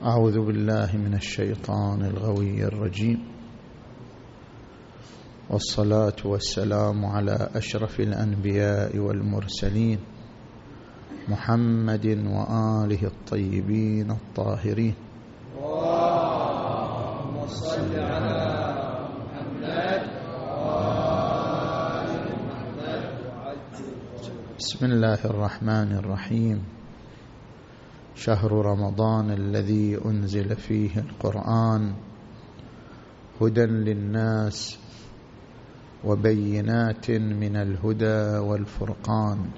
أعوذ بالله من الشيطان الغوي الرجيم. والصلاة والسلام على أشرف الأنبياء والمرسلين محمد وآله الطيبين الطاهرين. اللهم صل على محمد بسم الله الرحمن الرحيم. شهر رمضان الذي أنزل فيه القرآن هدى للناس وبينات من الهدى والفرقان.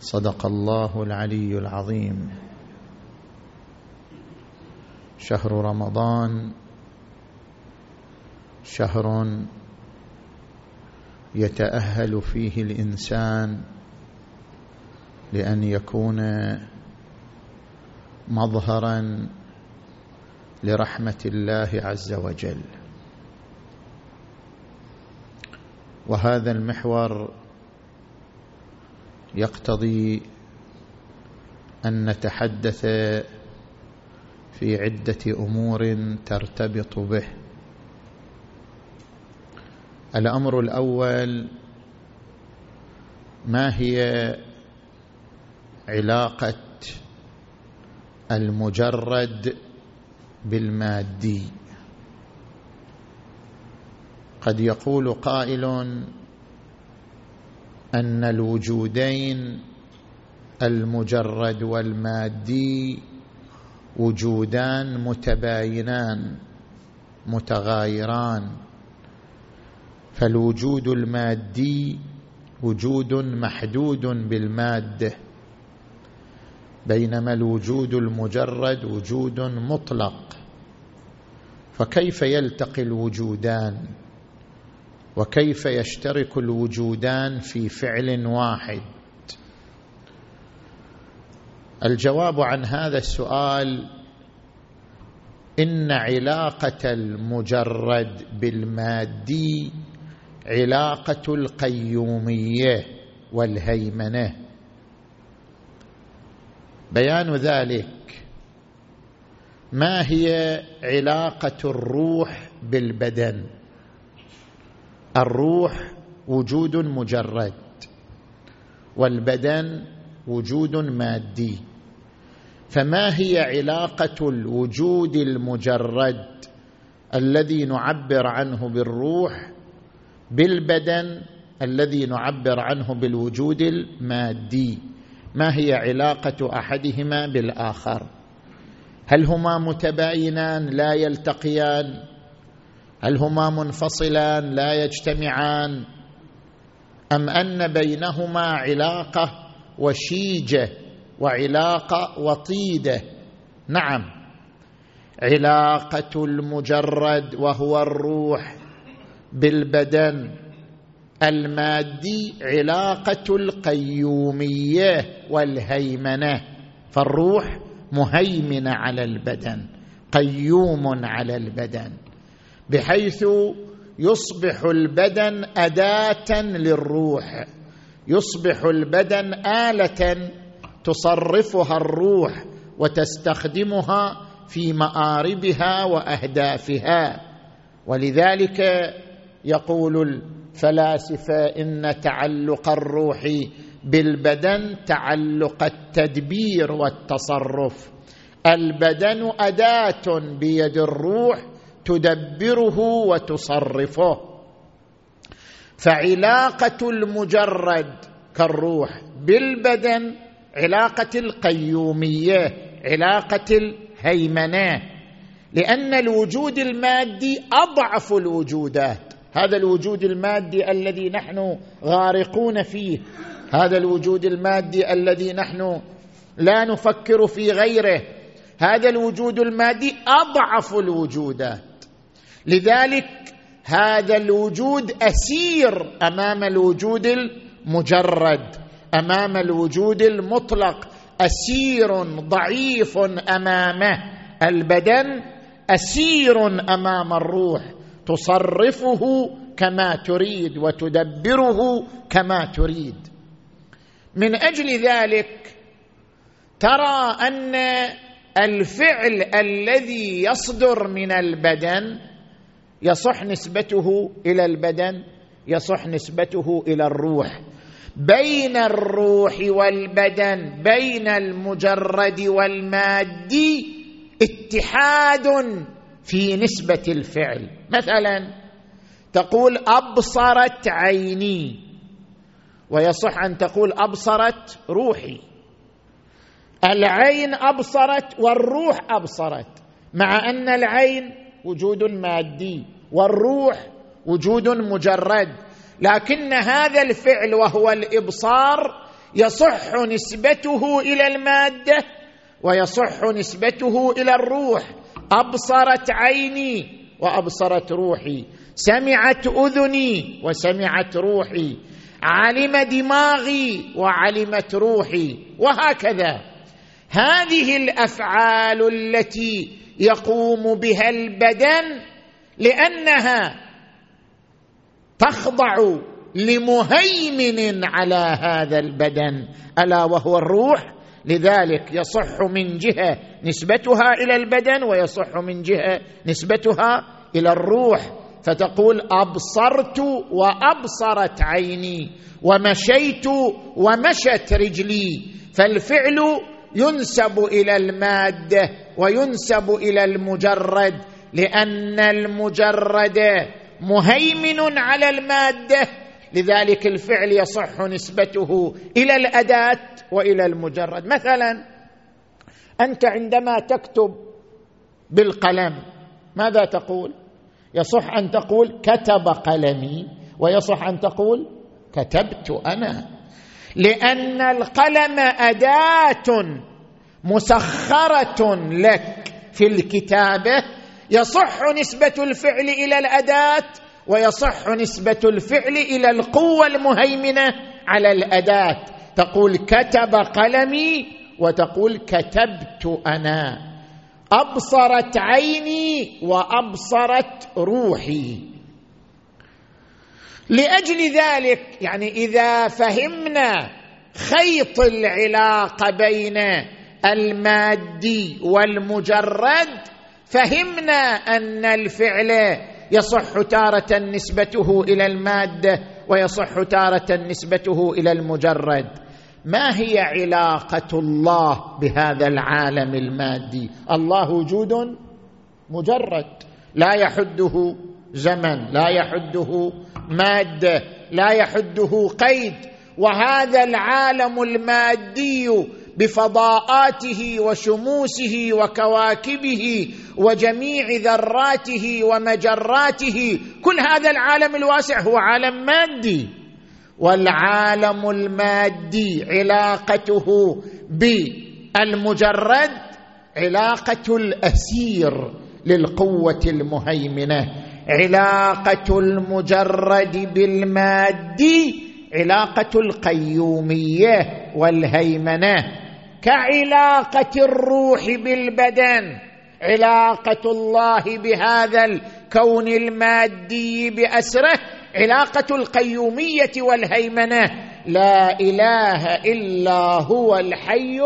صدق الله العلي العظيم. شهر رمضان شهر يتأهل فيه الإنسان لأن يكون مظهرا لرحمة الله عز وجل. وهذا المحور يقتضي أن نتحدث في عدة أمور ترتبط به. الأمر الأول ما هي علاقة المجرد بالمادي. قد يقول قائل أن الوجودين المجرد والمادي وجودان متباينان متغايران. فالوجود المادي وجود محدود بالمادة. بينما الوجود المجرد وجود مطلق. فكيف يلتقي الوجودان؟ وكيف يشترك الوجودان في فعل واحد؟ الجواب عن هذا السؤال إن علاقة المجرد بالمادي علاقة القيومية والهيمنة. بيان ذلك. ما هي علاقة الروح بالبدن؟ الروح وجود مجرد والبدن وجود مادي. فما هي علاقة الوجود المجرد الذي نعبر عنه بالروح بالبدن الذي نعبر عنه بالوجود المادي؟ ما هي علاقة أحدهما بالآخر؟ هل هما متباينان لا يلتقيان؟ هل هما منفصلان لا يجتمعان؟ أم أن بينهما علاقة وشيجة وعلاقة وطيدة؟ نعم. علاقة المجرد وهو الروح بالبدن. المادي علاقة القيومية والهيمنة فالروح مهيمنة على البدن قيوم على البدن بحيث يصبح البدن أداة للروح يصبح البدن آلة تصرفها الروح وتستخدمها في مآربها وأهدافها ولذلك يقول الفلاسفه ان تعلق الروح بالبدن تعلق التدبير والتصرف. البدن أداة بيد الروح تدبره وتصرفه. فعلاقة المجرد كالروح بالبدن علاقة القيومية علاقة الهيمنة. لأن الوجود المادي أضعف الوجودات. هذا الوجود المادي الذي نحن غارقون فيه. هذا الوجود المادي الذي نحن لا نفكر في غيره. هذا الوجود المادي أضعف الوجودات. لذلك هذا الوجود أسير أمام الوجود المجرد أمام الوجود المطلق. أسير ضعيف أمامه. البدن أسير أمام الروح. تصرفه كما تريد وتدبره كما تريد. من أجل ذلك ترى أن الفعل الذي يصدر من البدن يصح نسبته إلى البدن يصح نسبته إلى الروح. بين الروح والبدن بين المجرد والمادي اتحاد في نسبة الفعل. مثلا تقول أبصرت عيني ويصح أن تقول أبصرت روحي. العين أبصرت والروح أبصرت مع أن العين وجود مادي والروح وجود مجرد لكن هذا الفعل وهو الإبصار يصح نسبته إلى المادة ويصح نسبته إلى الروح. أبصرت عيني وأبصرت روحي سمعت أذني وسمعت روحي علم دماغي وعلمت روحي وهكذا. هذه الأفعال التي يقوم بها البدن لأنها تخضع لمهيمن على هذا البدن ألا وهو الروح؟ لذلك يصح من جهة نسبتها إلى البدن ويصح من جهة نسبتها إلى الروح. فتقول أبصرت وأبصرت عيني ومشيت ومشت رجلي. فالفعل ينسب إلى المادة وينسب إلى المجرد لأن المجرد مهيمن على المادة لذلك الفعل يصح نسبته إلى الأداة وإلى المجرد. مثلا أنت عندما تكتب بالقلم ماذا تقول؟ يصح أن تقول كتب قلمي ويصح أن تقول كتبت أنا. لأن القلم أداة مسخرة لك في الكتابة يصح نسبة الفعل إلى الأداة ويصح نسبة الفعل إلى القوة المهيمنة على الأداة. تقول كتب قلمي وتقول كتبت أنا. أبصرت عيني وأبصرت روحي. لأجل ذلك يعني إذا فهمنا خيط العلاقة بين المادي والمجرد فهمنا أن الفعل يصح تارة نسبته إلى المادة ويصح تارة نسبته إلى المجرد. ما هي علاقة الله بهذا العالم المادي؟ الله وجود مجرد. لا يحده زمن لا يحده مادة لا يحده قيد. وهذا العالم المادي بفضاءاته وشموسه وكواكبه وجميع ذراته ومجراته. كل هذا العالم الواسع هو عالم مادي. والعالم المادي علاقته بالمجرد علاقة الأسير للقوة المهيمنة علاقة المجرد بالمادي علاقة القيومية والهيمنة. كعلاقة الروح بالبدن علاقة الله بهذا الكون المادي بأسره علاقة القيومية والهيمنة. لا إله إلا هو الحي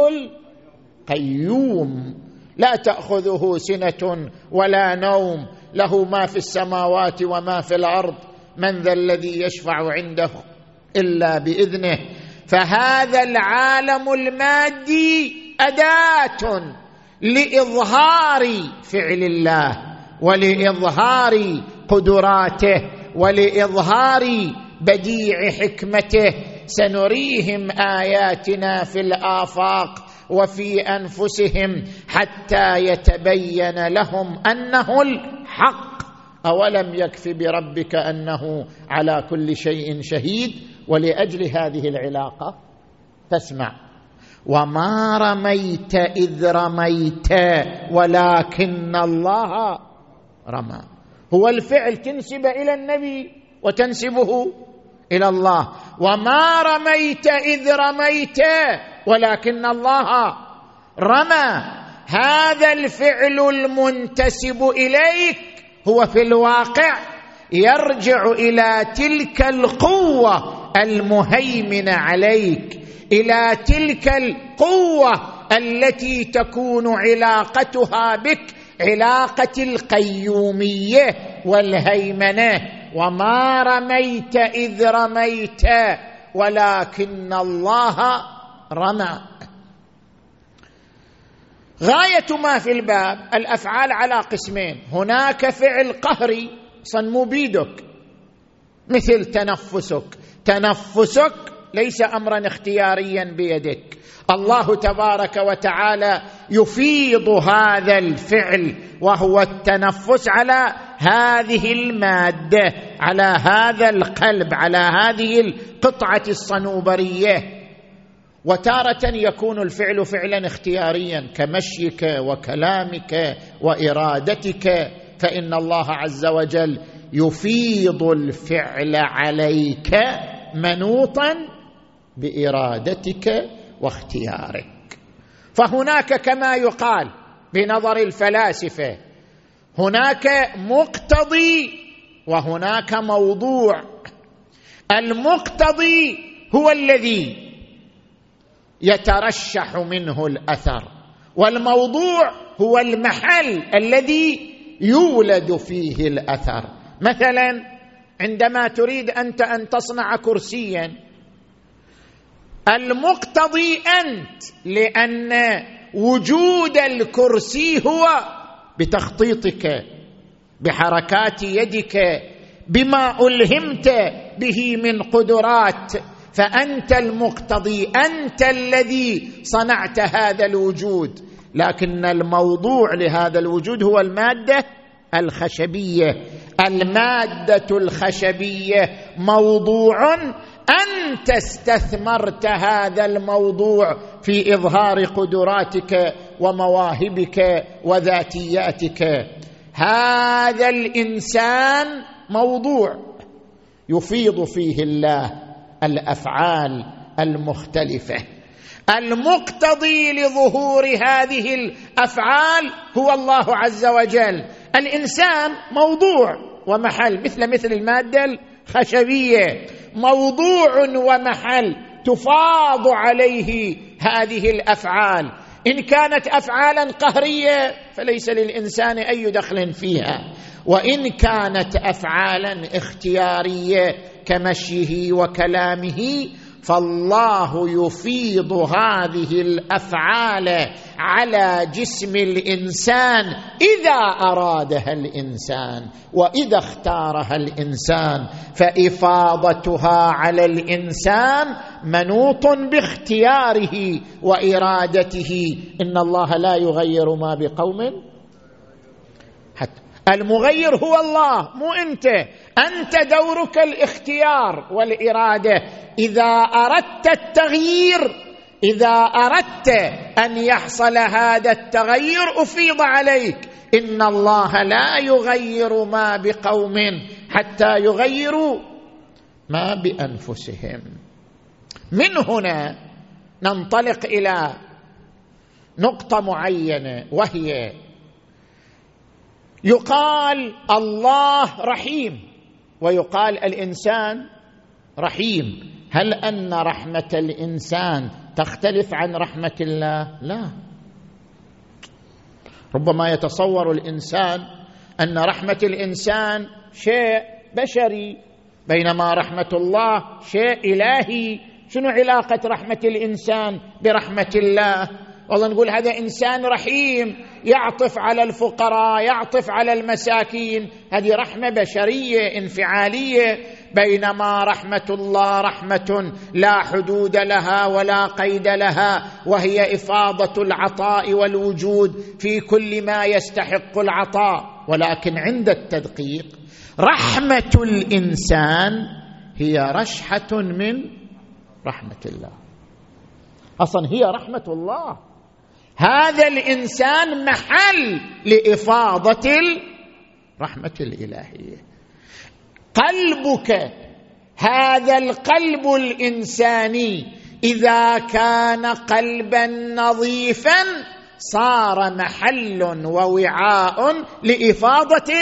القيوم. لا تأخذه سنة ولا نوم. له ما في السماوات وما في الأرض. من ذا الذي يشفع عنده إلا بإذنه. فهذا العالم المادي أداة لإظهار فعل الله ولإظهار قدراته ولإظهار بديع حكمته. سنريهم آياتنا في الآفاق وفي أنفسهم حتى يتبين لهم أنه الحق. أولم يكف بربك أنه على كل شيء شهيد؟ ولأجل هذه العلاقة تسمع. وما رميت إذ رميت ولكن الله رمى. هو الفعل تنسب إلى النبي وتنسبه إلى الله. وما رميت إذ رميت ولكن الله رمى. هذا الفعل المنتسب إليك هو في الواقع يرجع إلى تلك القوة المهيمنه عليك إلى تلك القوة التي تكون علاقتها بك علاقة القيومية والهيمنة. وما رميت إذ رميت ولكن الله رمى. غاية ما في الباب الأفعال على قسمين. هناك فعل قهري صن بيدك مثل تنفسك. تنفسك ليس امرا اختياريا بيدك. الله تبارك وتعالى يفيض هذا الفعل وهو التنفس على هذه المادة على هذا القلب على هذه القطعة الصنوبرية. وتارة يكون الفعل فعلا اختياريا كمشيك وكلامك وإرادتك. فإن الله عز وجل يفيض الفعل عليك منوطا بإرادتك واختيارك. فهناك كما يقال بنظر الفلاسفة هناك مقتضي وهناك موضوع. المقتضي هو الذي يترشح منه الأثر والموضوع هو المحل الذي يولد فيه الأثر. مثلا عندما تريد أنت أن تصنع كرسيا المقتضي أنت لأن وجود الكرسي هو بتخطيطك بحركات يدك بما ألهمت به من قدرات. فأنت المقتضي أنت الذي صنعت هذا الوجود. لكن الموضوع لهذا الوجود هو المادة الخشبية. المادة الخشبية موضوع انت استثمرت هذا الموضوع في إظهار قدراتك ومواهبك وذاتياتك. هذا الإنسان موضوع يفيض فيه الله الأفعال المختلفة. المقتضي لظهور هذه الأفعال هو الله عز وجل. الإنسان موضوع ومحل مثل مثل المادة الخشبية. موضوع ومحل تفاض عليه هذه الأفعال. إن كانت افعالا قهرية فليس للإنسان أي دخل فيها. وإن كانت افعالا اختيارية كمشيه وكلامه فالله يفيض هذه الأفعال على جسم الإنسان إذا أرادها الإنسان وإذا اختارها الإنسان فإفاضتها على الإنسان منوط باختياره وإرادته. إن الله لا يغير ما بقوم حتى المغير هو الله مو انت. انت دورك الاختيار والاراده. اذا اردت التغيير اذا اردت ان يحصل هذا التغير افيض عليك. إن الله لا يغير ما بقوم حتى يغيروا ما بأنفسهم. من هنا ننطلق إلى نقطة معينة وهي يقال الله رحيم ويقال الإنسان رحيم. هل أن رحمة الإنسان تختلف عن رحمة الله؟ لا. ربما يتصور الإنسان أن رحمة الإنسان شيء بشري بينما رحمة الله شيء إلهي. شنو علاقة رحمة الإنسان برحمة الله؟ والله نقول هذا إنسان رحيم يعطف على الفقراء يعطف على المساكين. هذه رحمة بشرية انفعالية. بينما رحمة الله رحمة لا حدود لها ولا قيد لها وهي إفاضة العطاء والوجود في كل ما يستحق العطاء. ولكن عند التدقيق رحمة الإنسان هي رشحة من رحمة الله. أصلا هي رحمة الله. هذا الإنسان محل لإفاضة الرحمة الإلهية. قلبك هذا القلب الإنساني إذا كان قلبا نظيفا صار محل ووعاء لإفاضة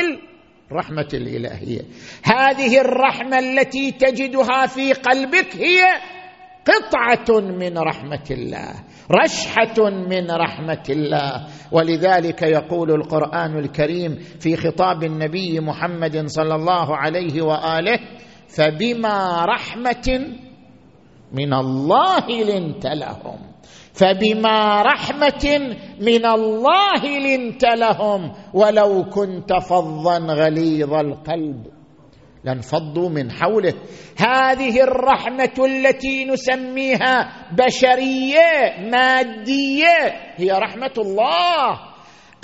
الرحمة الإلهية. هذه الرحمة التي تجدها في قلبك هي قطعة من رحمة الله. رشحة من رحمة الله. ولذلك يقول القرآن الكريم في خطاب النبي محمد صلى الله عليه وآله فبما رحمة من الله لنت لهم. فبما رحمة من الله لنت لهم. ولو كنت فظا غليظ القلب لانفضوا من حوله. هذه الرحمة التي نسميها بشرية مادية هي رحمة الله.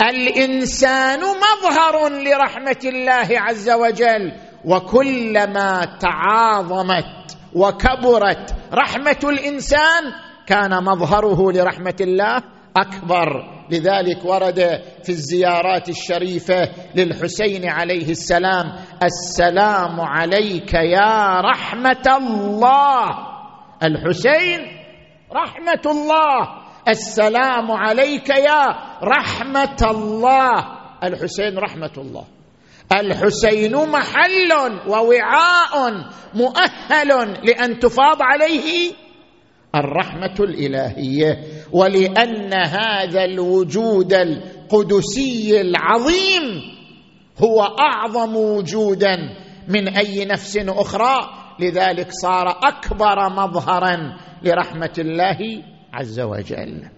الإنسان مظهر لرحمة الله عز وجل. وكلما تعاظمت وكبرت رحمة الإنسان كان مظهره لرحمة الله أكبر. لذلك ورد في الزيارات الشريفة للحسين عليه السلام السلام عليك يا رحمة الله. الحسين رحمة الله. السلام عليك يا رحمة الله. الحسين رحمة الله. الحسين محل ووعاء مؤهل لأن تفاض عليه الرحمة الإلهية ولأن هذا الوجود القدسي العظيم هو أعظم وجودا من أي نفس أخرى. لذلك صار أكبر مظهرا لرحمة الله عز وجل.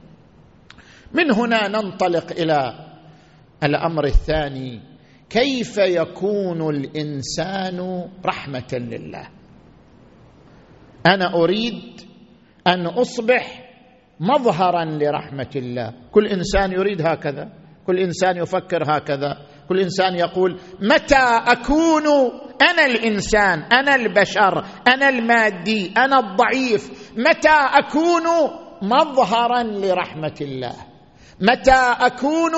من هنا ننطلق إلى الأمر الثاني كيف يكون الإنسان رحمة لله؟ أنا أريد أن أصبح مظهرا لرحمة الله. كل إنسان يريد هكذا كل إنسان يفكر هكذا كل إنسان يقول متى أكون أنا الإنسان أنا البشر أنا المادي أنا الضعيف؟ متى أكون مظهرا لرحمة الله؟ متى أكون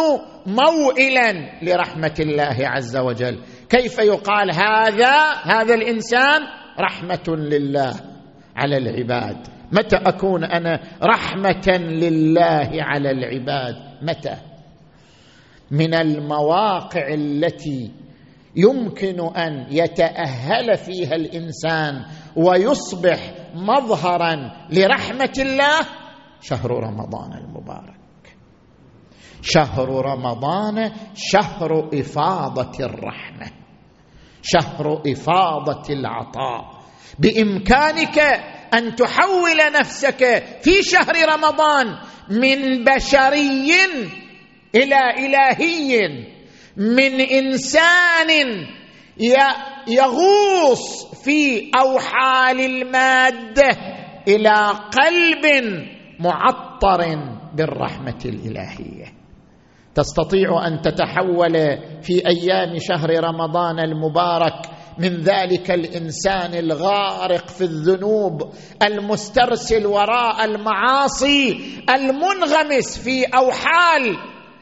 موئلا لرحمة الله عز وجل؟ كيف يقال هذا؟ هذا الإنسان رحمة لله على العباد. متى أكون أنا رحمة لله على العباد؟ متى؟ من المواقع التي يمكن أن يتأهل فيها الإنسان ويصبح مظهرا لرحمة الله؟ شهر رمضان المبارك. شهر رمضان شهر إفاضة الرحمة. شهر إفاضة العطاء. بإمكانك أن تحول نفسك في شهر رمضان من بشري إلى إلهي من إنسان يغوص في أوحال المادة إلى قلب معطر بالرحمة الإلهية. تستطيع أن تتحول في أيام شهر رمضان المبارك من ذلك الإنسان الغارق في الذنوب المسترسل وراء المعاصي المنغمس في أوحال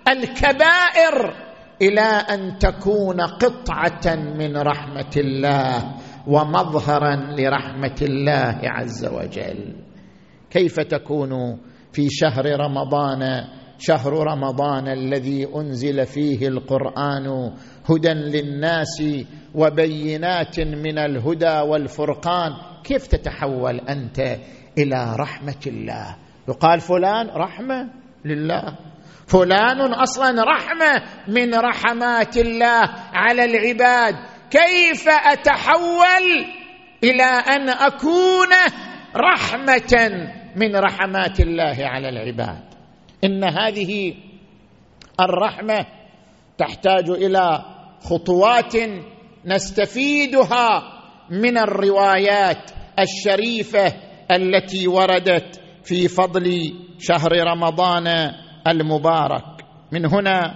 الكبائر إلى أن تكون قطعة من رحمة الله ومظهرا لرحمة الله عز وجل. كيف تكون في شهر رمضان؟ شهر رمضان الذي أنزل فيه القرآن هدى للناس وبينات من الهدى والفرقان. كيف تتحول أنت إلى رحمة الله؟ يقال فلان رحمة لله. فلان أصلا رحمة من رحمات الله على العباد. كيف أتحول إلى أن أكون رحمة من رحمات الله على العباد؟ إن هذه الرحمة تحتاج إلى خطوات نستفيدها من الروايات الشريفة التي وردت في فضل شهر رمضان المبارك. من هنا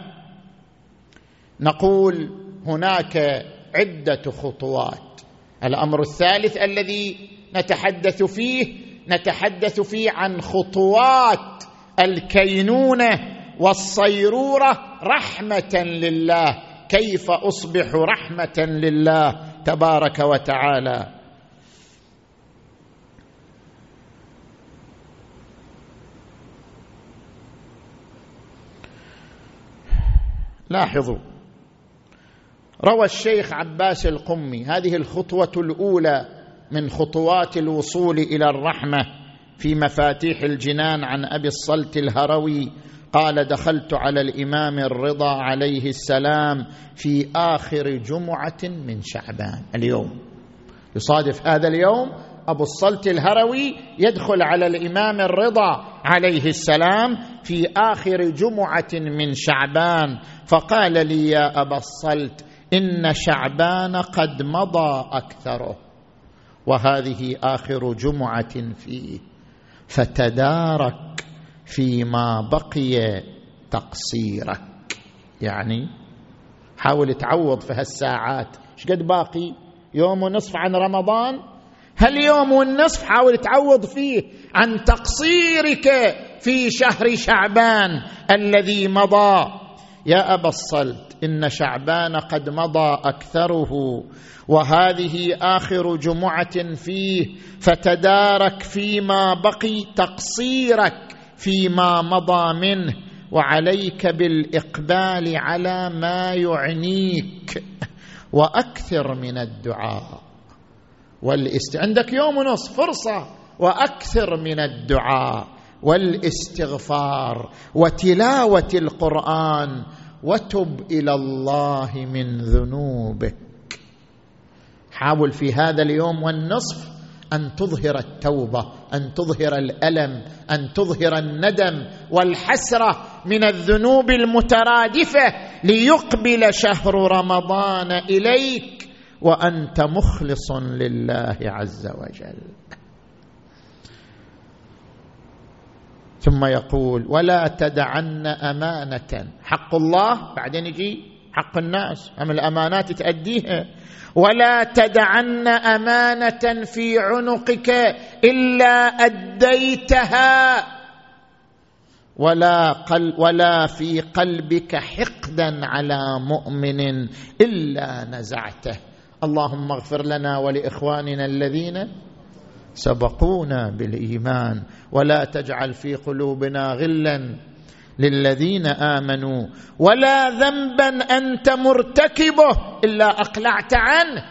نقول هناك عدة خطوات. الأمر الثالث الذي نتحدث فيه نتحدث فيه عن خطوات الكينونة والصيرورة رحمة لله. كيف أصبح رحمة لله تبارك وتعالى؟ لاحظوا روى الشيخ عباس القمي هذه الخطوة الأولى من خطوات الوصول إلى الرحمة في مفاتيح الجنان عن أبي الصلت الهروي قال دخلت على الإمام الرضا عليه السلام في آخر جمعة من شعبان. اليوم يصادف هذا اليوم أبو الصلت الهروي يدخل على الإمام الرضا عليه السلام في آخر جمعة من شعبان. فقال لي يا أبا الصلت إن شعبان قد مضى أكثره وهذه آخر جمعة فيه. فتدارك فيما بقي تقصيرك. يعني حاول تعوض في هالساعات. إيش قد باقي؟ يوم ونصف عن رمضان؟ هاليوم والنصف حاول تعوض فيه عن تقصيرك في شهر شعبان الذي مضى. يا أبا الصلت إن شعبان قد مضى أكثره وهذه آخر جمعة فيه فتدارك فيما بقي تقصيرك. فيما مضى منه وعليك بالإقبال على ما يعنيك وأكثر من الدعاء. والاست عندك يوم ونصف فرصة وأكثر من الدعاء والاستغفار وتلاوة القرآن وتب إلى الله من ذنوبك. حاول في هذا اليوم والنصف أن تظهر التوبة أن تظهر الألم أن تظهر الندم والحسرة من الذنوب المترادفة ليقبل شهر رمضان إليك وأنت مخلص لله عز وجل. ثم يقول ولا تدعن أمانة. حق الله؟ بعدين يجي حق الناس. هم الأمانات تأديها. ولا تدعن أمانة في عنقك إلا أديتها ولا قل ولا في قلبك حقدا على مؤمن إلا نزعته. اللهم اغفر لنا ولإخواننا الذين سبقونا بالإيمان. ولا تجعل في قلوبنا غلا للذين آمنوا. ولا ذنبا أنت مرتكبه إلا أقلعت عنه.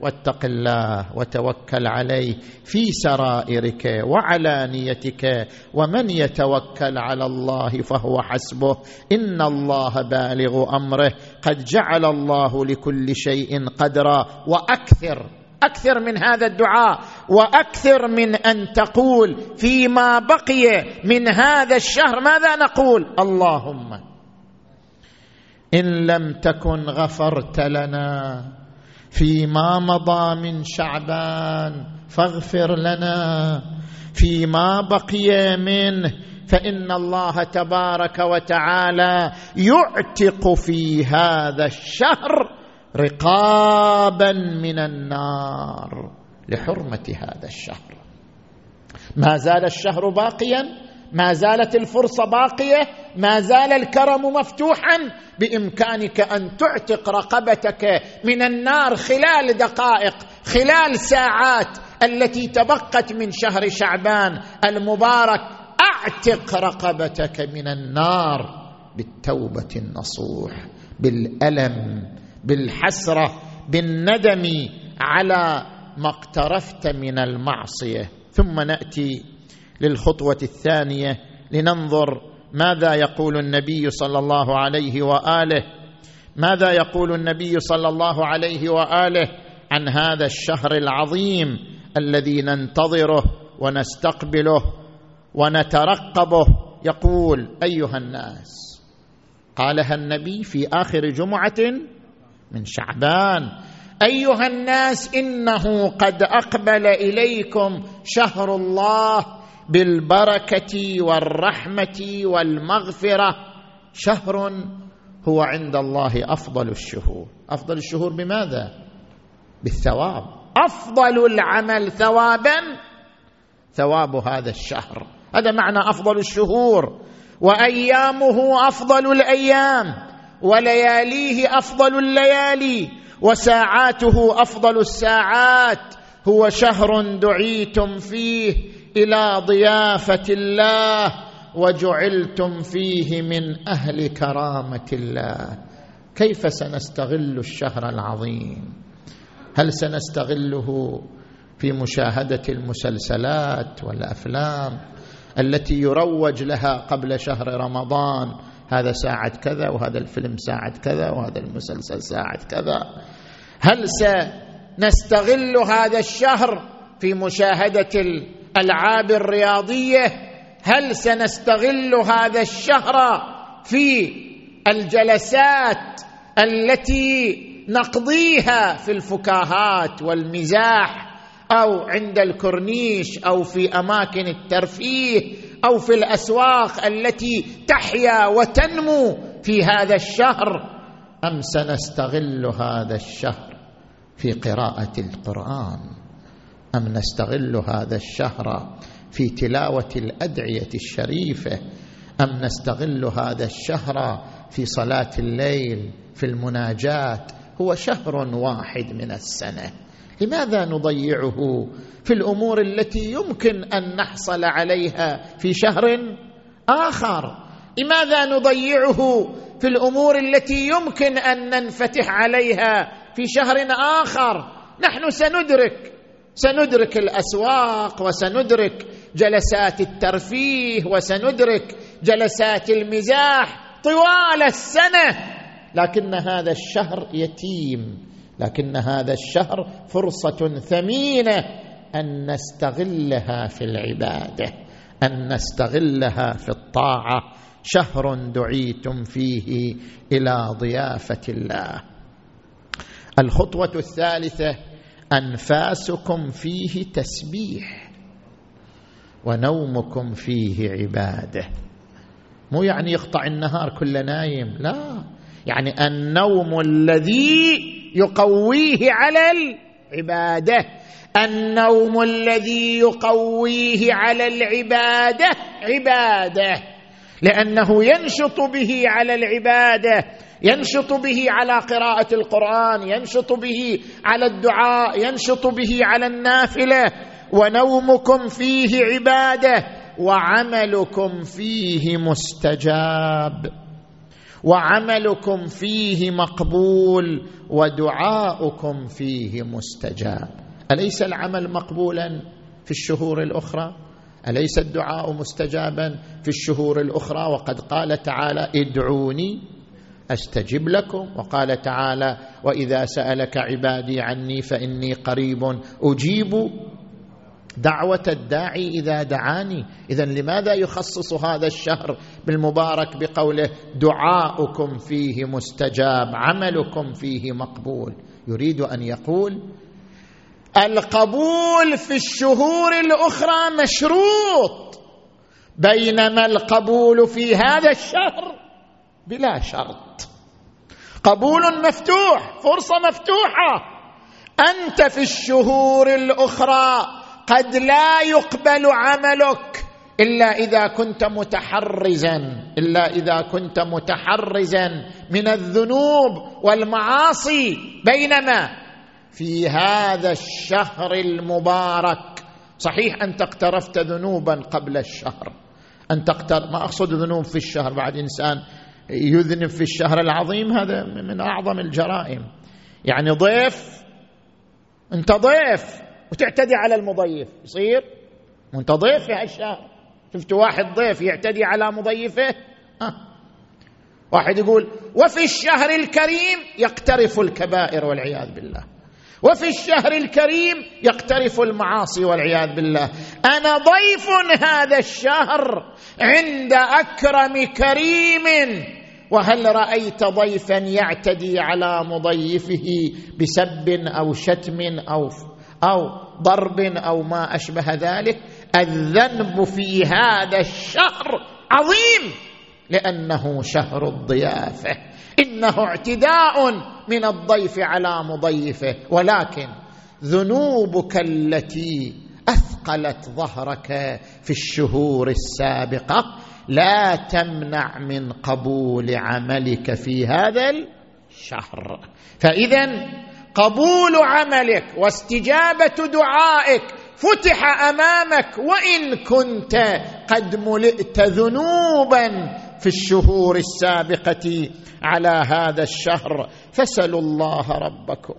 واتق الله وتوكل عليه في سرائرك وعلانيتك. ومن يتوكل على الله فهو حسبه. إن الله بالغ أمره. قد جعل الله لكل شيء قدرا. وأكثر أكثر من هذا الدعاء وأكثر من أن تقول فيما بقي من هذا الشهر ماذا نقول؟ اللهم إن لم تكن غفرت لنا فيما مضى من شعبان فاغفر لنا فيما بقي منه فإن الله تبارك وتعالى يعتق في هذا الشهر رقابا من النار لحرمة هذا الشهر. ما زال الشهر باقيا ما زالت الفرصة باقية ما زال الكرم مفتوحا. بإمكانك أن تعتق رقبتك من النار خلال دقائق خلال ساعات التي تبقت من شهر شعبان المبارك. أعتق رقبتك من النار بالتوبة النصوح بالألم بالحسرة بالندم على ما اقترفت من المعصية. ثم نأتي للخطوة الثانية لننظر ماذا يقول النبي صلى الله عليه وآله. ماذا يقول النبي صلى الله عليه وآله عن هذا الشهر العظيم الذي ننتظره ونستقبله ونترقبه؟ يقول أيها الناس قالها النبي في آخر جمعة من شعبان. أيها الناس إنه قد أقبل إليكم شهر الله بالبركة والرحمة والمغفرة. شهر هو عند الله أفضل الشهور. أفضل الشهور بماذا؟ بالثواب. أفضل العمل ثوابا ثواب هذا الشهر. هذا معنى أفضل الشهور. وأيامه أفضل الأيام. ولياليه أفضل الليالي وساعاته أفضل الساعات. هو شهر دعيتم فيه إلى ضيافة الله وجعلتم فيه من أهل كرامة الله. كيف سنستغل الشهر العظيم؟ هل سنستغله في مشاهدة المسلسلات والأفلام التي يروج لها قبل شهر رمضان هذا ساعة كذا وهذا الفيلم ساعة كذا وهذا المسلسل ساعة كذا. هل سنستغل هذا الشهر في مشاهدة الألعاب الرياضية؟ هل سنستغل هذا الشهر في الجلسات التي نقضيها في الفكاهات والمزاح أو عند الكورنيش أو في أماكن الترفيه أو في الأسواق التي تحيا وتنمو في هذا الشهر أم سنستغل هذا الشهر في قراءة القرآن؟ أم نستغل هذا الشهر في تلاوة الأدعية الشريفة؟ أم نستغل هذا الشهر في صلاة الليل في المناجات هو شهر واحد من السنة. لماذا نضيعه في الأمور التي يمكن أن نحصل عليها في شهر آخر؟ لماذا نضيعه في الأمور التي يمكن أن ننفتح عليها في شهر آخر؟ نحن سندرك سندرك الأسواق وسندرك جلسات الترفيه وسندرك جلسات المزاح طوال السنة. لكن هذا الشهر يتيم. لكن هذا الشهر فرصة ثمينة أن نستغلها في العبادة أن نستغلها في الطاعة. شهر دعيتم فيه إلى ضيافة الله. الخطوة الثالثة أنفاسكم فيه تسبيح ونومكم فيه عبادة. مو يعني يقطع النهار كل نايم لا. يعني النوم الذي يقويه على العبادة. النوم الذي يقويه على العبادة عبادة. لأنه ينشط به على العبادة ينشط به على قراءة القرآن ينشط به على الدعاء ينشط به على النافلة. ونومكم فيه عبادة وعملكم فيه مستجاب. وعملكم فيه مقبول ودعاؤكم فيه مستجاب. أليس العمل مقبولا في الشهور الأخرى؟ أليس الدعاء مستجابا في الشهور الأخرى؟ وقد قال تعالى ادعوني أستجب لكم. وقال تعالى وإذا سألك عبادي عني فإني قريب أجيب دعوة الداعي إذا دعاني. اذا لماذا يخصص هذا الشهر بالمبارك بقوله دعاؤكم فيه مستجاب عملكم فيه مقبول؟ يريد أن يقول القبول في الشهور الأخرى مشروط بينما القبول في هذا الشهر بلا شرط. قبول مفتوح فرصة مفتوحة. أنت في الشهور الأخرى قد لا يقبل عملك إلا إذا كنت متحرزا إلا إذا كنت متحرزا من الذنوب والمعاصي بينما في هذا الشهر المبارك صحيح أنت اقترفت ذنوبا قبل الشهر. ان تقتر ما أقصد ذنوب في الشهر بعد إنسان يذنب في الشهر العظيم هذا من أعظم الجرائم. يعني ضيف أنت ضيف. وتعتدي على المضيف. يصير وانت ضيف في هالشهر. شفت واحد ضيف يعتدي على مضيفه؟ ها. واحد يقول وفي الشهر الكريم يقترف الكبائر والعياذ بالله. وفي الشهر الكريم يقترف المعاصي والعياذ بالله. أنا ضيف هذا الشهر عند أكرم كريم. وهل رأيت ضيفا يعتدي على مضيفه بسب أو شتم أو أو ضرب أو ما أشبه ذلك الذنب في هذا الشهر عظيم لأنه شهر الضيافة. إنه اعتداء من الضيف على مضيفه ولكن ذنوبك التي أثقلت ظهرك في الشهور السابقة لا تمنع من قبول عملك في هذا الشهر. فاذا قبول عملك واستجابة دعائك فتح أمامك وإن كنت قد ملئت ذنوبا في الشهور السابقة على هذا الشهر فسلوا الله ربكم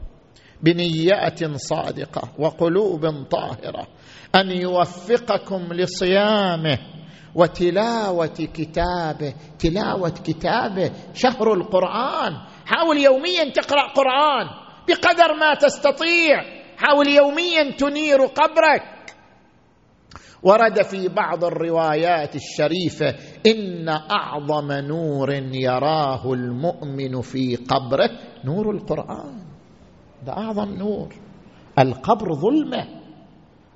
بنيات صادقة وقلوب طاهرة أن يوفقكم لصيامه وتلاوة كتابه. تلاوة كتابه شهر القرآن. حاول يوميا تقرأ قرآن. بقدر ما تستطيع. حاول يوميا تنير قبرك. ورد في بعض الروايات الشريفة إن أعظم نور يراه المؤمن في قبره نور القرآن. ده أعظم نور. القبر ظلمة.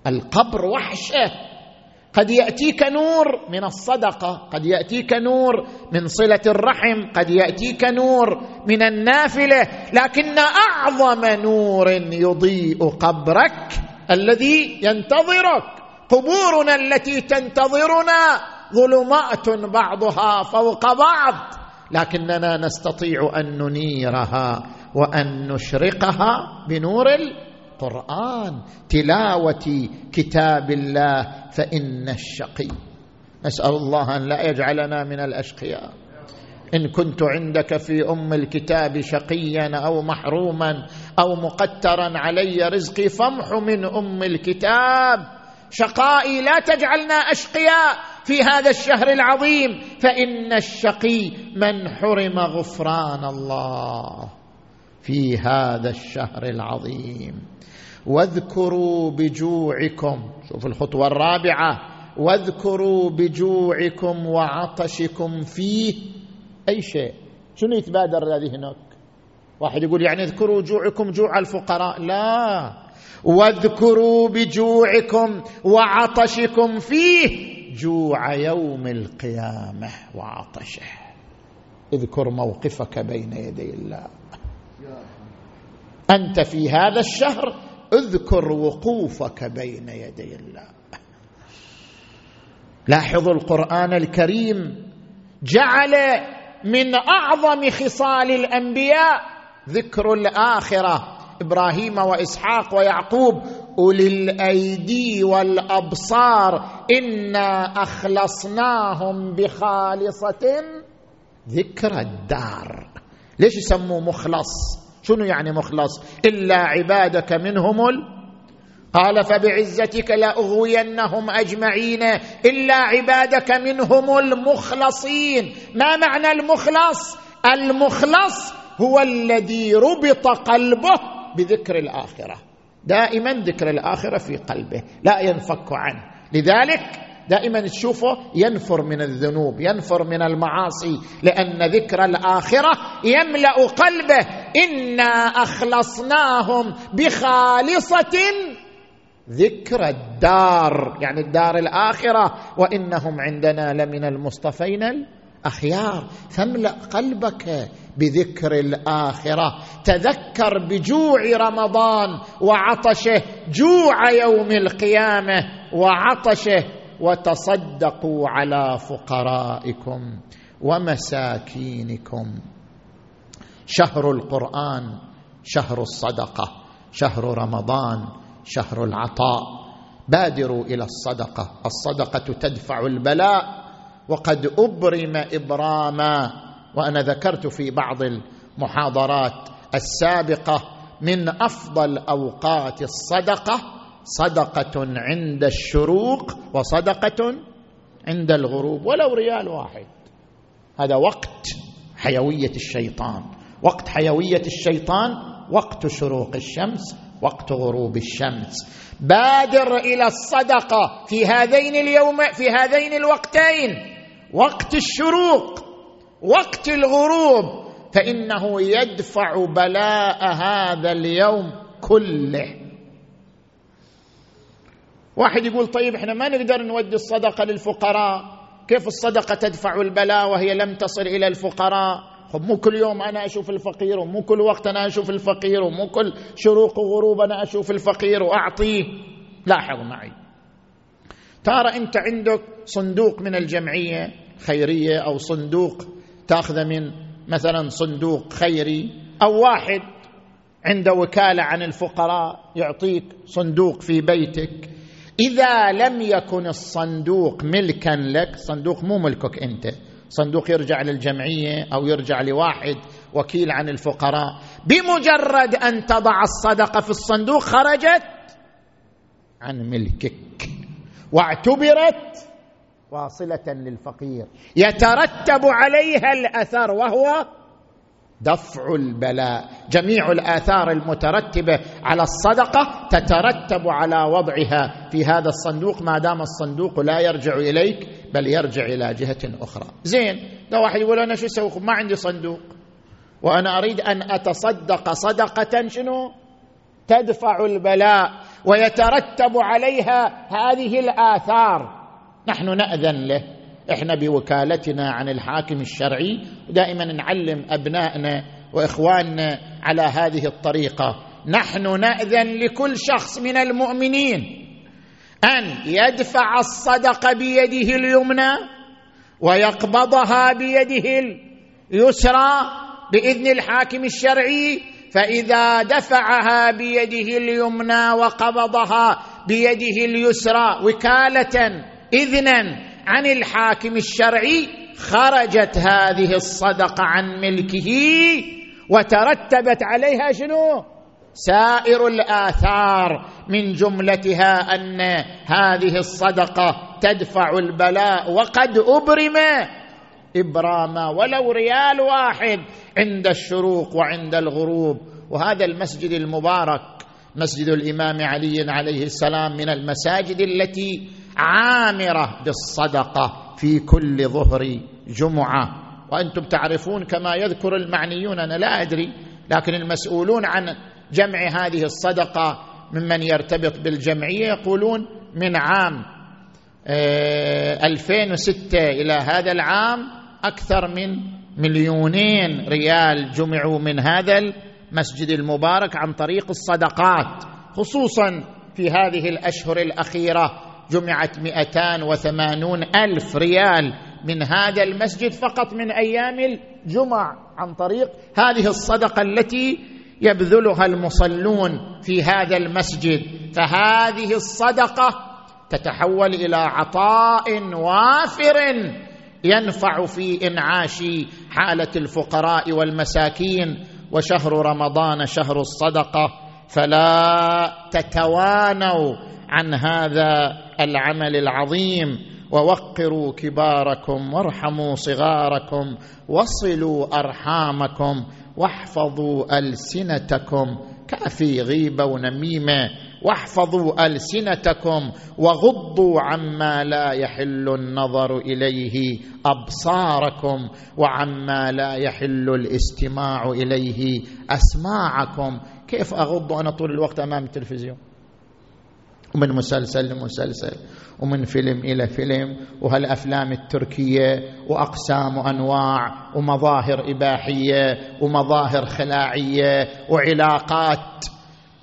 القبر وحشة. قد يأتيك نور من الصدقة قد يأتيك نور من صلة الرحم قد يأتيك نور من النافلة لكن أعظم نور يضيء قبرك الذي ينتظرك. قبورنا التي تنتظرنا ظلمات بعضها فوق بعض لكننا نستطيع أن ننيرها وأن نشرقها بنور القرآن تلاوة كتاب الله فإن الشقي. نسأل الله أن لا يجعلنا من الأشقياء. إن كنت عندك في أم الكتاب شقيا أو محروما أو مقترا علي رزقي فامح من أم الكتاب. شقائي لا تجعلنا أشقياء في هذا الشهر العظيم. فإن الشقي من حرم غفران الله في هذا الشهر العظيم. واذكروا بجوعكم شوف الخطوة الرابعة واذكروا بجوعكم وعطشكم فيه أي شيء. شنو يتبادر لذهنك واحد يقول يعني اذكروا جوعكم جوع الفقراء؟ لا. واذكروا بجوعكم وعطشكم فيه جوع يوم القيامة وعطشه. اذكر موقفك بين يدي الله. أنت في هذا الشهر اذكر وقوفك بين يدي الله. لاحظوا القرآن الكريم. جعل من أعظم خصال الأنبياء ذكر الآخرة. إبراهيم وإسحاق ويعقوب. أولي الأيدي والأبصار. إنا أخلصناهم بخالصة. ذكر الدار. ليش يسموه مخلص؟ شنو يعني مخلص؟ إلا عبادك منهم ال... قال فبعزتك لأغوينهم أجمعين إلا عبادك منهم المخلصين. ما معنى المخلص؟ المخلص هو الذي ربط قلبه بذكر الآخرة. دائما ذكر الآخرة في قلبه لا ينفك عنه. لذلك دائما تشوفه ينفر من الذنوب ينفر من المعاصي لأن ذكر الآخرة يملأ قلبه. إنا أخلصناهم بخالصة ذكر الدار يعني الدار الآخرة. وإنهم عندنا لمن المصطفين الأخيار. فاملأ قلبك بذكر الآخرة. تذكر بجوع رمضان وعطشه جوع يوم القيامة وعطشه وتصدقوا على فقرائكم ومساكينكم. شهر القرآن شهر الصدقة شهر رمضان شهر العطاء. بادروا إلى الصدقة الصدقة تدفع البلاء وقد أبرم إبراما وأنا ذكرت في بعض المحاضرات السابقة من أفضل أوقات الصدقة. صدقة عند الشروق وصدقة عند الغروب ولو ريال واحد. هذا وقت حيوية الشيطان. وقت حيوية الشيطان وقت شروق الشمس وقت غروب الشمس. بادر إلى الصدقة في هذين اليوم في هذين الوقتين. وقت الشروق وقت الغروب. فإنه يدفع بلاء هذا اليوم كله. واحد يقول طيب إحنا ما نقدر نودي الصدقة للفقراء. كيف الصدقة تدفع البلاء وهي لم تصل إلى الفقراء؟ خب مو كل يوم أنا أشوف الفقير ومو كل وقت أنا أشوف الفقير ومو كل شروق وغروب أنا أشوف الفقير وأعطيه. لاحظ معي. ترى أنت عندك صندوق من الجمعية خيرية أو صندوق تاخذه من مثلا صندوق خيري أو واحد عنده وكالة عن الفقراء يعطيك صندوق في بيتك إذا لم يكن الصندوق ملكا لك صندوق مو ملكك أنت. صندوق يرجع للجمعية أو يرجع لواحد وكيل عن الفقراء. بمجرد أن تضع الصدقة في الصندوق خرجت عن ملكك. واعتبرت واصلة للفقير. يترتب عليها الأثر وهو دفع البلاء. جميع الآثار المترتبة على الصدقة تترتب على وضعها. في هذا الصندوق ما دام الصندوق لا يرجع إليك بل يرجع إلى جهة أخرى. زين لو واحد يقول أنا شو أسوي؟ ما عندي صندوق. وأنا أريد أن أتصدق صدقة شنو؟ تدفع البلاء. ويترتب عليها هذه الآثار. نحن نأذن له. إحنا بوكالتنا عن الحاكم الشرعي دائما نعلم أبنائنا وإخواننا على هذه الطريقة. نحن نأذن لكل شخص من المؤمنين أن يدفع الصدقه بيده اليمنى ويقبضها بيده اليسرى بإذن الحاكم الشرعي فإذا دفعها بيده اليمنى وقبضها بيده اليسرى وكالة اذنا عن الحاكم الشرعي خرجت هذه الصدقة عن ملكه وترتبت عليها شنو؟ سائر الآثار من جملتها أن هذه الصدقة تدفع البلاء وقد أبرم ابراما ولو ريال واحد عند الشروق وعند الغروب. وهذا المسجد المبارك مسجد الإمام علي عليه السلام من المساجد التي عامرة بالصدقة في كل ظهر جمعة. وأنتم تعرفون كما يذكر المعنيون أنا لا أدري لكن المسؤولون عن جمع هذه الصدقة ممن يرتبط بالجمعية يقولون من عام 2006 آه، إلى هذا العام أكثر من مليونين ريال جمعوا من هذا المسجد المبارك عن طريق الصدقات خصوصا في هذه الأشهر الأخيرة. جمعت مئتان وثمانون ألف ريال من هذا المسجد فقط من أيام الجمع عن طريق هذه الصدقة التي يبذلها المصلون في هذا المسجد. فهذه الصدقة تتحول إلى عطاء وافر ينفع في إنعاش حالة الفقراء والمساكين. وشهر رمضان شهر الصدقة. فلا تتوانوا عن هذا العمل العظيم. ووقروا كباركم وارحموا صغاركم وصلوا أرحامكم واحفظوا ألسنتكم. كافي غيبه ونميمة. واحفظوا ألسنتكم وغضوا عما لا يحل النظر إليه أبصاركم وعما لا يحل الاستماع إليه أسماعكم. كيف أغض أنا طول الوقت أمام التلفزيون؟ ومن مسلسل لمسلسل ومن فيلم إلى فيلم وهالأفلام التركية وأقسام وأنواع ومظاهر إباحية ومظاهر خلاعية وعلاقات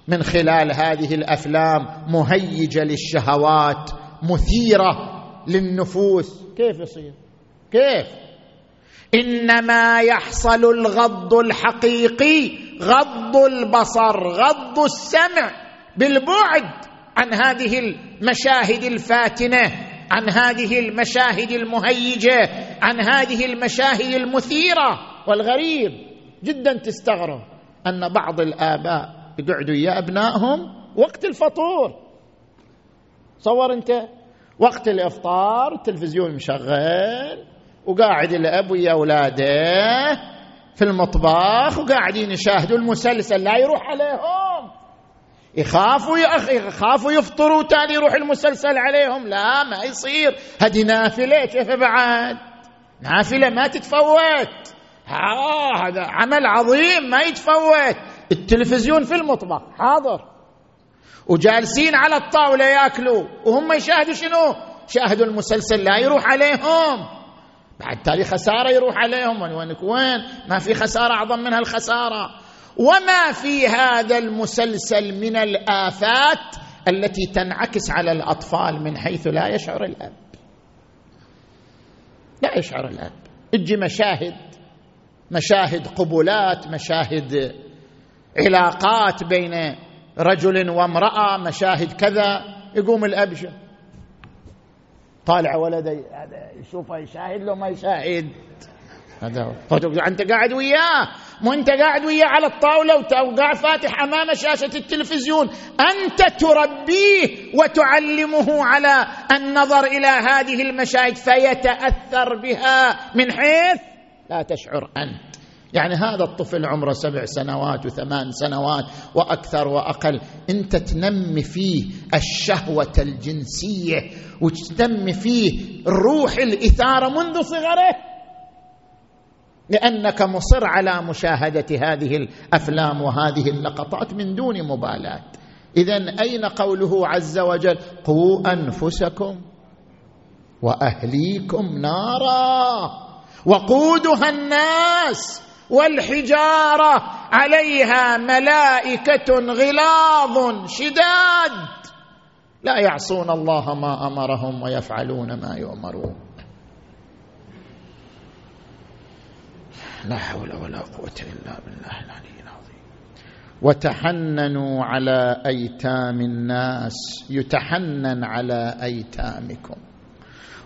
من خلال هذه الأفلام مهيجة للشهوات مثيرة للنفوس. كيف يصير؟ كيف؟ إنما يحصل الغض الحقيقي غض البصر غض السمع بالبعد. عن هذه المشاهد الفاتنة عن هذه المشاهد المهيجة عن هذه المشاهد المثيرة والغريب جدا تستغرب أن بعض الآباء يقعدوا يا أبنائهم وقت الفطور. صور أنت؟ وقت الإفطار التلفزيون مشغل وقاعد الأب ويا أولاده في المطبخ وقاعدين يشاهدوا المسلسل لا يروح عليهم. يخافوا يخافوا يفطروا تالي يروح المسلسل عليهم. لا ما يصير. هذه نافلة كيف بعد؟ نافلة ما تتفوت. آه هذا عمل عظيم ما يتفوت. التلفزيون في المطبخ حاضر. وجالسين على الطاولة يأكلوا. وهم يشاهدوا شنو؟ شاهدوا المسلسل لا يروح عليهم. بعد تالي خسارة يروح عليهم. وين وين؟ ما في خسارة أعظم من هالخسارة. وما في هذا المسلسل من الآفات التي تنعكس على الأطفال من حيث لا يشعر الأب. لا يشعر الأب. تجي مشاهد مشاهد قبلات مشاهد علاقات بين رجل وامرأة مشاهد كذا يقوم الأب طالع ولده يشوفه يشاهد لو ما يشاهد. هذا أنت قاعد وياه. مو انت قاعد وياه على الطاولة وقاعد فاتح أمام شاشة التلفزيون. أنت تربيه وتعلمه على النظر إلى هذه المشاهد فيتأثر بها. من حيث لا تشعر أنت. يعني هذا الطفل عمره سبع سنوات وثمان سنوات وأكثر وأقل. أنت تنمي فيه الشهوة الجنسية وتنمي فيه روح الإثارة منذ صغره. لأنك مصر على مشاهدة هذه الأفلام وهذه اللقطات من دون مبالاه اذا أين قوله عز وجل؟ قوا أنفسكم وأهليكم نارا وقودها الناس والحجارة عليها ملائكة غلاظ شداد. لا يعصون الله ما أمرهم ويفعلون ما يؤمرون. لا حول ولا قوة إلا بالله العلي العظيم. وتحننوا على أيتام الناس يتحنن على أيتامكم.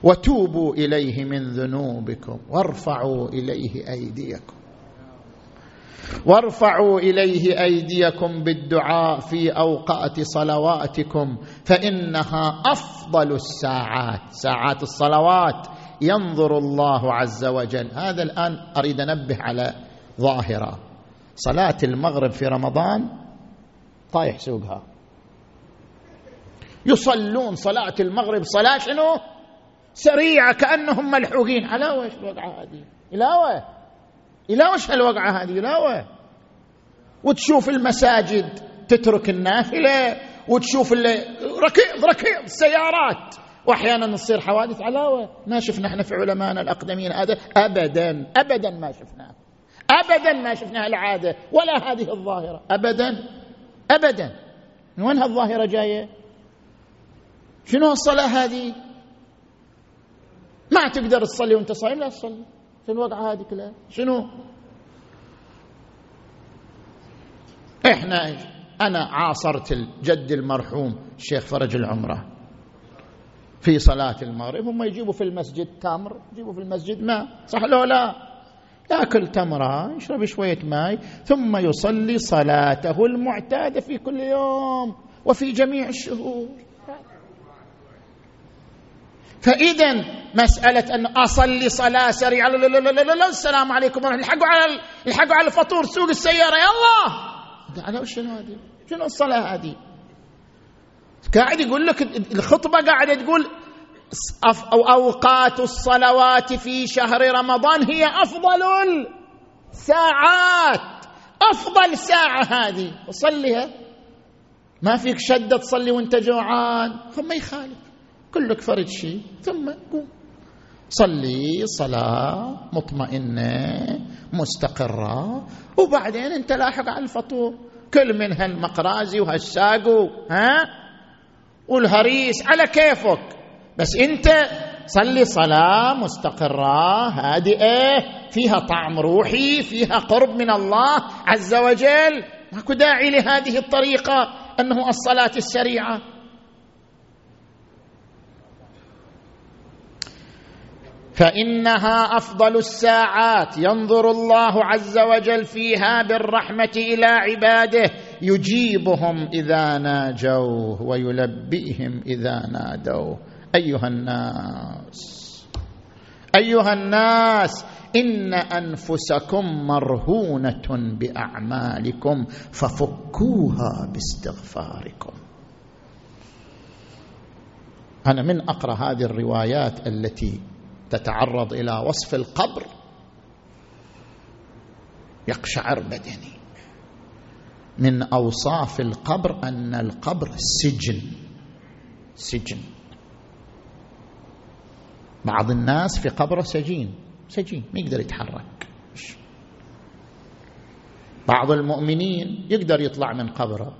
وتوبوا إليه من ذنوبكم وارفعوا إليه أيديكم. وارفعوا إليه أيديكم بالدعاء في أوقات صلواتكم فإنها أفضل الساعات. ساعات الصلوات ينظر الله عز وجل. هذا الآن أريد أنبه على ظاهرة. صلاة المغرب في رمضان طايح سوقها. يصلون صلاة المغرب صلاة شنو؟ سريعة كأنهم ملحوقين. على وش الوقعة هذه؟ إلى إلى وش هالوقعة هذه؟ لا وتشوف المساجد تترك النافلة وتشوف ركض ركض السيارات وأحيانا تصير حوادث علاوة. ما شفنا إحنا في علمائنا الأقدمين هذا ابدا. ابدا ما شفناه. ابدا ما شفنا العادة. ولا هذه الظاهرة. ابدا. ابدا. من وين هالظاهرة جاية؟ شنو الصلاة هذه؟ ما تقدر تصلي وأنت صايم؟ لا تصلي. شنو الوقعة هذه كلها. شنو؟ إحنا أنا عاصرت الجد المرحوم الشيخ فرج العمرة. في صلاة المغرب هم يجيبوا في المسجد تمر يجيبوا في المسجد ماء صح لو لا يأكل تمرة يشرب شوية ماء ثم يصلي صلاته المعتادة في كل يوم وفي جميع الشهور فإذا مسألة أن أصلي صلاة سريعة لا لا لا لا لا السلام عليكم الحقوا على الحقوا على الفطور سوق السيارة يلا على شنو هذه؟ شنو الصلاة هذه؟ قاعد يقول لك الخطبة قاعدة تقول أو أوقات الصلوات في شهر رمضان هي أفضل الساعات أفضل ساعة هذه. وصليها. ما فيك شدة تصلي وانت جوعان. ما يخالف. كلك فرد شيء. ثم قوم. صلي صلاة مطمئنة مستقرة. وبعدين انت لاحق على الفطور. كل من هالمقرازي وهالساقو. ها؟ والهريس على كيفك؟ بس انت صلي صلاة مستقرة هادئة فيها طعم روحي فيها قرب من الله عز وجل. ماكو داعي لهذه الطريقة أنه الصلاة السريعة. فإنها أفضل الساعات ينظر الله عز وجل فيها بالرحمة إلى عباده. يجيبهم إذا ناجوه ويلبئهم إذا نادوه. أيها الناس أيها الناس إن أنفسكم مرهونة بأعمالكم ففكوها باستغفاركم. أنا من أقرأ هذه الروايات التي تتعرض إلى وصف القبر. يقشعر بدني. من أوصاف القبر أن القبر سجن. سجن. بعض الناس في قبره سجين. سجين ما يقدر يتحرك. بعض المؤمنين يقدر يطلع من قبره.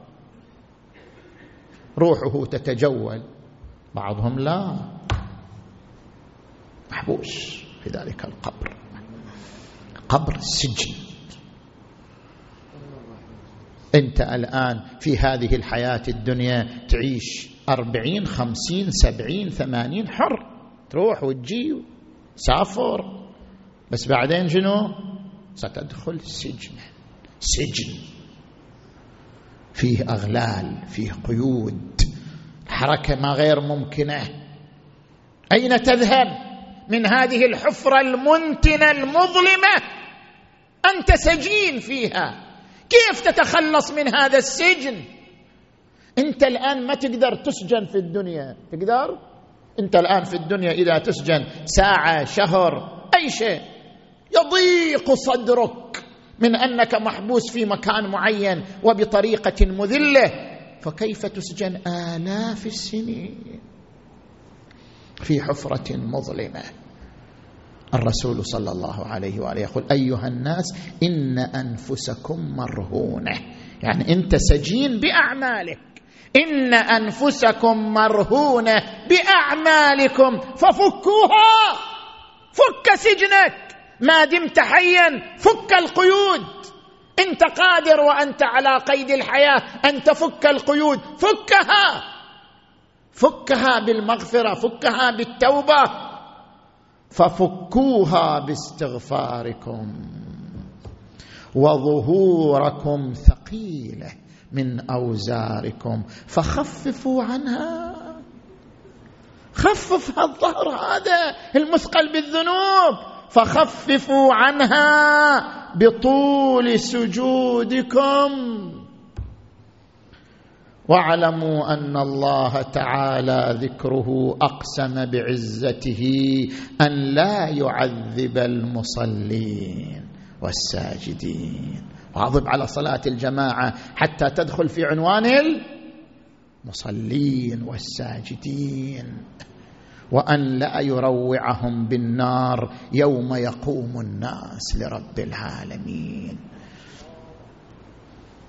روحه تتجول. بعضهم لا. محبوس في ذلك القبر. قبر السجن انت الآن في هذه الحياة الدنيا تعيش أربعين خمسين سبعين ثمانين حر. تروح وتجي سافر بس بعدين شنو؟ ستدخل سجنا سجن. فيه أغلال فيه قيود. حركة ما غير ممكنة. أين تذهب؟ من هذه الحفرة المنتنة المظلمة. أنت سجين فيها. كيف تتخلص من هذا السجن؟ انت الآن ما تقدر تسجن في الدنيا. تقدر؟ انت الآن في الدنيا إذا تسجن ساعة شهر أي شيء. يضيق صدرك من أنك محبوس في مكان معين وبطريقة مذلة. فكيف تسجن آلاف السنين في حفرة مظلمة؟ الرسول صلى الله عليه وآله يقول أيها الناس إن أنفسكم مرهونة. يعني أنت سجين بأعمالك. إن أنفسكم مرهونة بأعمالكم ففكوها. فك سجنك. ما دمت حيا فك القيود. أنت قادر وأنت على قيد الحياة أن تفك القيود. فكها. فكها بالمغفرة فكها بالتوبة. ففكوها باستغفاركم وظهوركم ثقيلة من أوزاركم. فخففوا عنها. خفف الظهر هذا المثقل بالذنوب. فخففوا عنها بطول سجودكم. واعلموا أن الله تعالى ذكره أقسم بعزته أن لا يعذب المصلين والساجدين. واظب على صلاة الجماعة حتى تدخل في عنوان المصلين والساجدين. وأن لا يروعهم بالنار يوم يقوم الناس لرب العالمين.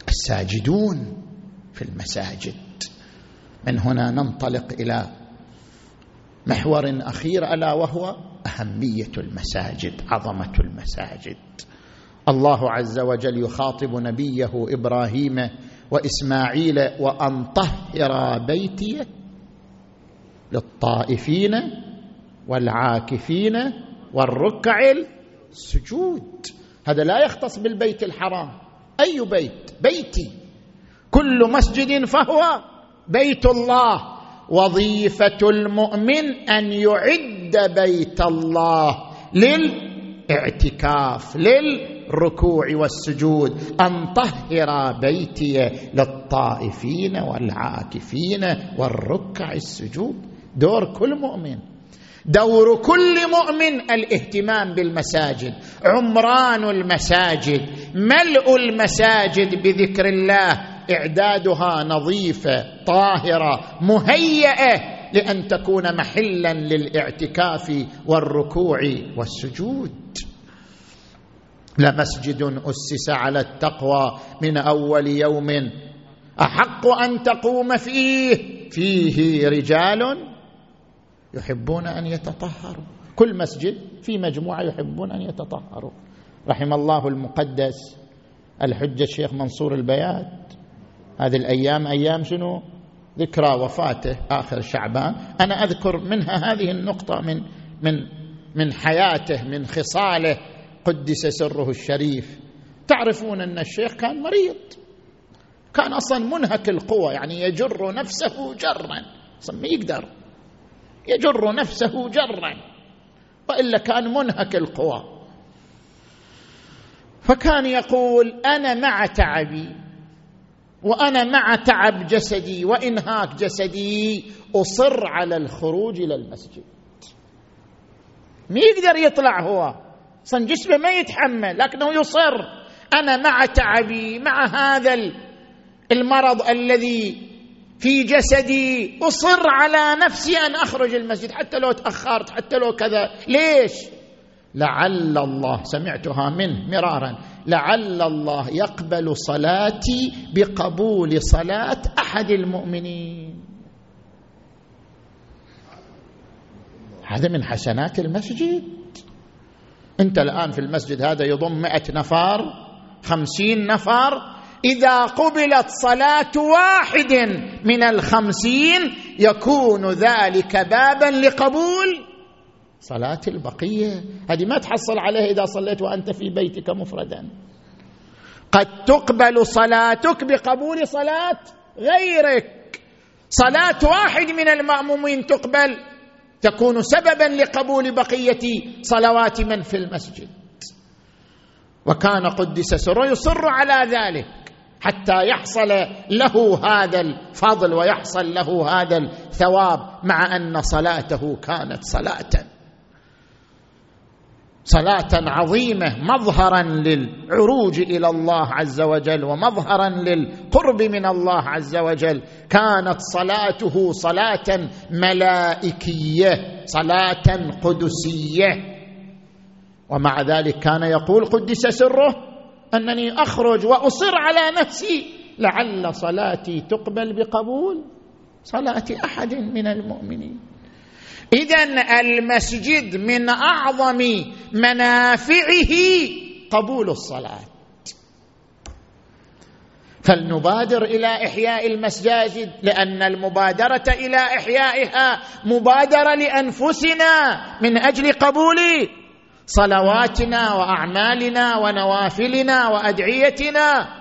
الساجدون في المساجد. من هنا ننطلق إلى محور أخير ألا وهو أهمية المساجد عظمة المساجد. الله عز وجل يخاطب نبيه إبراهيم وإسماعيل وأن طهر بيتي للطائفين والعاكفين والركع السجود. هذا لا يختص بالبيت الحرام. أي بيت؟ بيتي. كل مسجد فهو بيت الله. وظيفة المؤمن أن يعد بيت الله للإعتكاف للركوع والسجود. أن طهر بيتي للطائفين والعاكفين والركع السجود. دور كل مؤمن. دور كل مؤمن الاهتمام بالمساجد. عمران المساجد ملء المساجد بذكر الله. إعدادها نظيفة طاهرة مهيئة لأن تكون محلا للإعتكاف والركوع والسجود. لمسجد أسس على التقوى من أول يوم. أحق أن تقوم فيه؟ فيه رجال يحبون أن يتطهروا. كل مسجد في مجموعة يحبون أن يتطهروا. رحم الله المقدس الحجة الشيخ منصور البيات. هذه الأيام أيام شنو؟ ذكرى وفاته آخر شعبان. أنا أذكر منها هذه النقطة من من من حياته من خصاله. قدس سره الشريف. تعرفون أن الشيخ كان مريض. كان أصلا منهك القوى يعني يجر نفسه جرا. أصلا ما يقدر. يجر نفسه جرا. وإلا كان منهك القوى فكان يقول أنا مع تعبي وأنا مع تعب جسدي وإنهاك جسدي أصر على الخروج إلى المسجد. ما يقدر يطلع هو. صن جسمه ما يتحمل لكنه يصر. أنا مع تعبي مع هذا المرض الذي في جسدي أصر على نفسي أن أخرج المسجد حتى لو تأخرت حتى لو كذا. ليش؟ لعل الله سمعتها منه مرارا. لعل الله يقبل صلاتي بقبول صلاه أحد المؤمنين. هذا من حسنات المسجد. أنت الآن في المسجد هذا يضم مئة نفر خمسين نفر إذا قبلت صلاة واحد من الخمسين يكون ذلك بابا لقبول. صلاة البقية. هذه ما تحصل عليها إذا صليت وأنت في بيتك مفردا. قد تقبل صلاتك بقبول صلاة غيرك. صلاة واحد من المأمومين تقبل. تكون سببا لقبول بقية صلوات من في المسجد. وكان قدس سره يصر على ذلك حتى يحصل له هذا الفضل ويحصل له هذا الثواب مع أن صلاته كانت صلاة. صلاة عظيمة مظهرا للعروج إلى الله عز وجل ومظهرا للقرب من الله عز وجل. كانت صلاته صلاة ملائكية صلاة قدسية. ومع ذلك كان يقول قدس سره أنني أخرج وأصر على نفسي لعل صلاتي تقبل بقبول صلاة أحد من المؤمنين. اذا المسجد من أعظم منافعه قبول الصلاة. فلنبادر إلى إحياء المساجد لأن المبادرة إلى إحيائها مبادرة لأنفسنا من أجل قبول صلواتنا وأعمالنا ونوافلنا وأدعيتنا.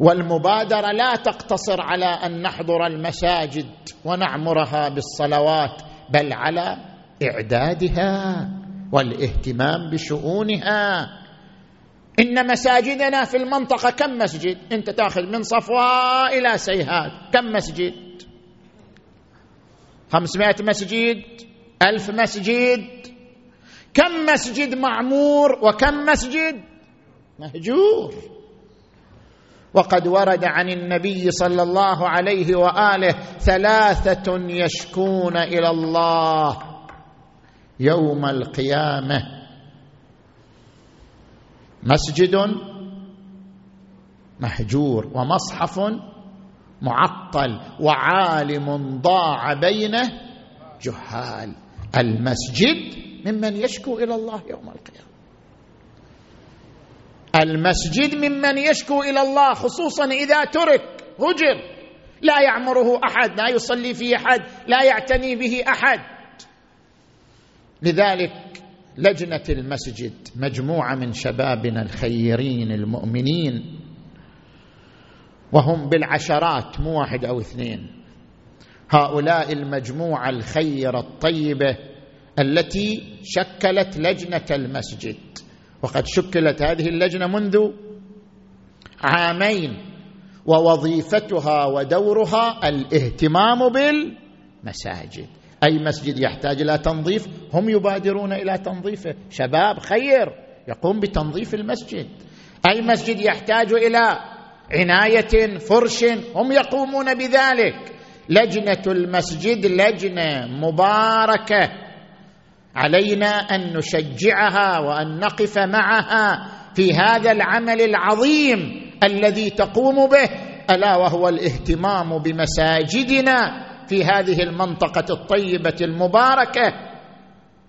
والمبادرة لا تقتصر على أن نحضر المساجد ونعمرها بالصلوات بل على إعدادها والإهتمام بشؤونها. إن مساجدنا في المنطقة كم مسجد؟ أنت تأخذ من صفواء إلى سيهات كم مسجد؟ خمسمائة مسجد ألف مسجد. كم مسجد معمور وكم مسجد؟ مهجور. وقد ورد عن النبي صلى الله عليه وآله ثلاثة يشكون إلى الله يوم القيامة. مسجد مهجور ومصحف معطل وعالم ضاع بينه جهال. المسجد ممن يشكو إلى الله يوم القيامة. المسجد ممن يشكو إلى الله خصوصا إذا ترك هجر. لا يعمره أحد لا يصلي فيه أحد لا يعتني به أحد. لذلك لجنة المسجد مجموعة من شبابنا الخيرين المؤمنين وهم بالعشرات مو واحد أو اثنين. هؤلاء المجموعة الخيره الطيبة التي شكلت لجنة المسجد. وقد شكلت هذه اللجنة منذ عامين ووظيفتها ودورها الاهتمام بالمساجد. أي مسجد يحتاج إلى تنظيف هم يبادرون إلى تنظيفه شباب خير يقوم بتنظيف المسجد. أي مسجد يحتاج إلى عناية فرش هم يقومون بذلك. لجنة المسجد لجنة مباركة. علينا أن نشجعها وأن نقف معها في هذا العمل العظيم الذي تقوم به ألا وهو الاهتمام بمساجدنا في هذه المنطقة الطيبة المباركة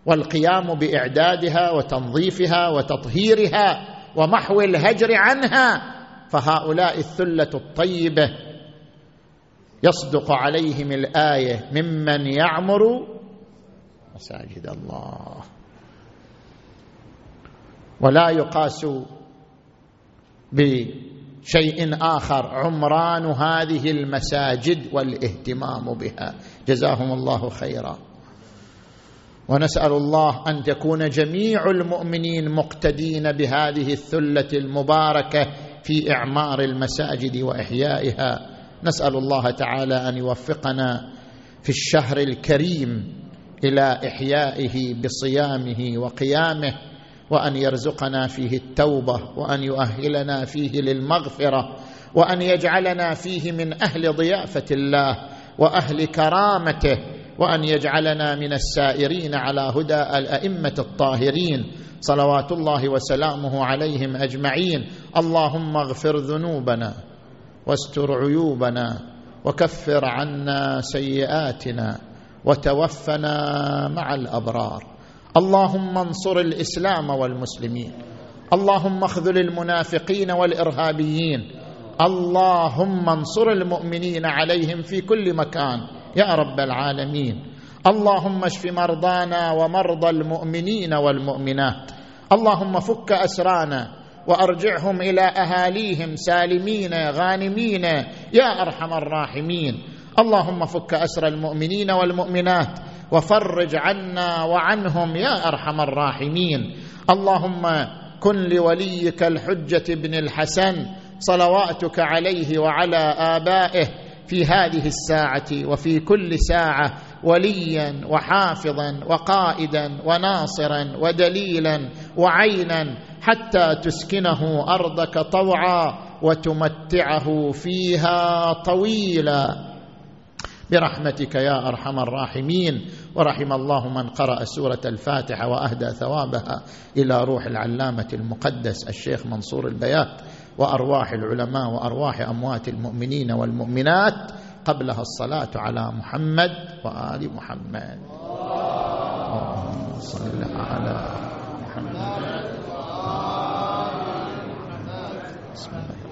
والقيام بإعدادها وتنظيفها وتطهيرها ومحو الهجر عنها فهؤلاء الثلة الطيبة يصدق عليهم الآية ممن يعمر مساجد الله. ولا يقاس بشيء آخر عمران هذه المساجد والاهتمام بها. جزاهم الله خيرا. ونسأل الله أن تكون جميع المؤمنين مقتدين بهذه الثلة المباركة في إعمار المساجد وإحيائها. نسأل الله تعالى أن يوفقنا في الشهر الكريم إلى إحيائه بصيامه وقيامه وأن يرزقنا فيه التوبة وأن يؤهلنا فيه للمغفرة وأن يجعلنا فيه من أهل ضيافة الله وأهل كرامته وأن يجعلنا من السائرين على هدى الأئمة الطاهرين. صلوات الله وسلامه عليهم أجمعين. اللهم اغفر ذنوبنا واستر عيوبنا وكفر عنا سيئاتنا. وتوفنا مع الأبرار. اللهم انصر الإسلام والمسلمين. اللهم اخذل المنافقين والإرهابيين. اللهم انصر المؤمنين عليهم في كل مكان. يا رب العالمين. اللهم اشف مرضانا ومرضى المؤمنين والمؤمنات. اللهم فك أسرانا وأرجعهم إلى أهاليهم سالمين غانمين. يا أرحم الراحمين. اللهم فك أسر المؤمنين والمؤمنات وفرج عنا وعنهم يا أرحم الراحمين. اللهم كن لوليك الحجة بن الحسن صلواتك عليه وعلى آبائه في هذه الساعة وفي كل ساعة وليا وحافظا وقائدا وناصرا ودليلا وعينا حتى تسكنه أرضك طوعا وتمتعه فيها طويلا. برحمتك يا أرحم الراحمين. ورحم الله من قرأ سورة الفاتحة وأهدى ثوابها إلى روح العلامة المقدس الشيخ منصور البيات وأرواح العلماء وأرواح أموات المؤمنين والمؤمنات قبلها الصلاة على محمد وآل محمد. اللهم صل على محمد. بسم الله.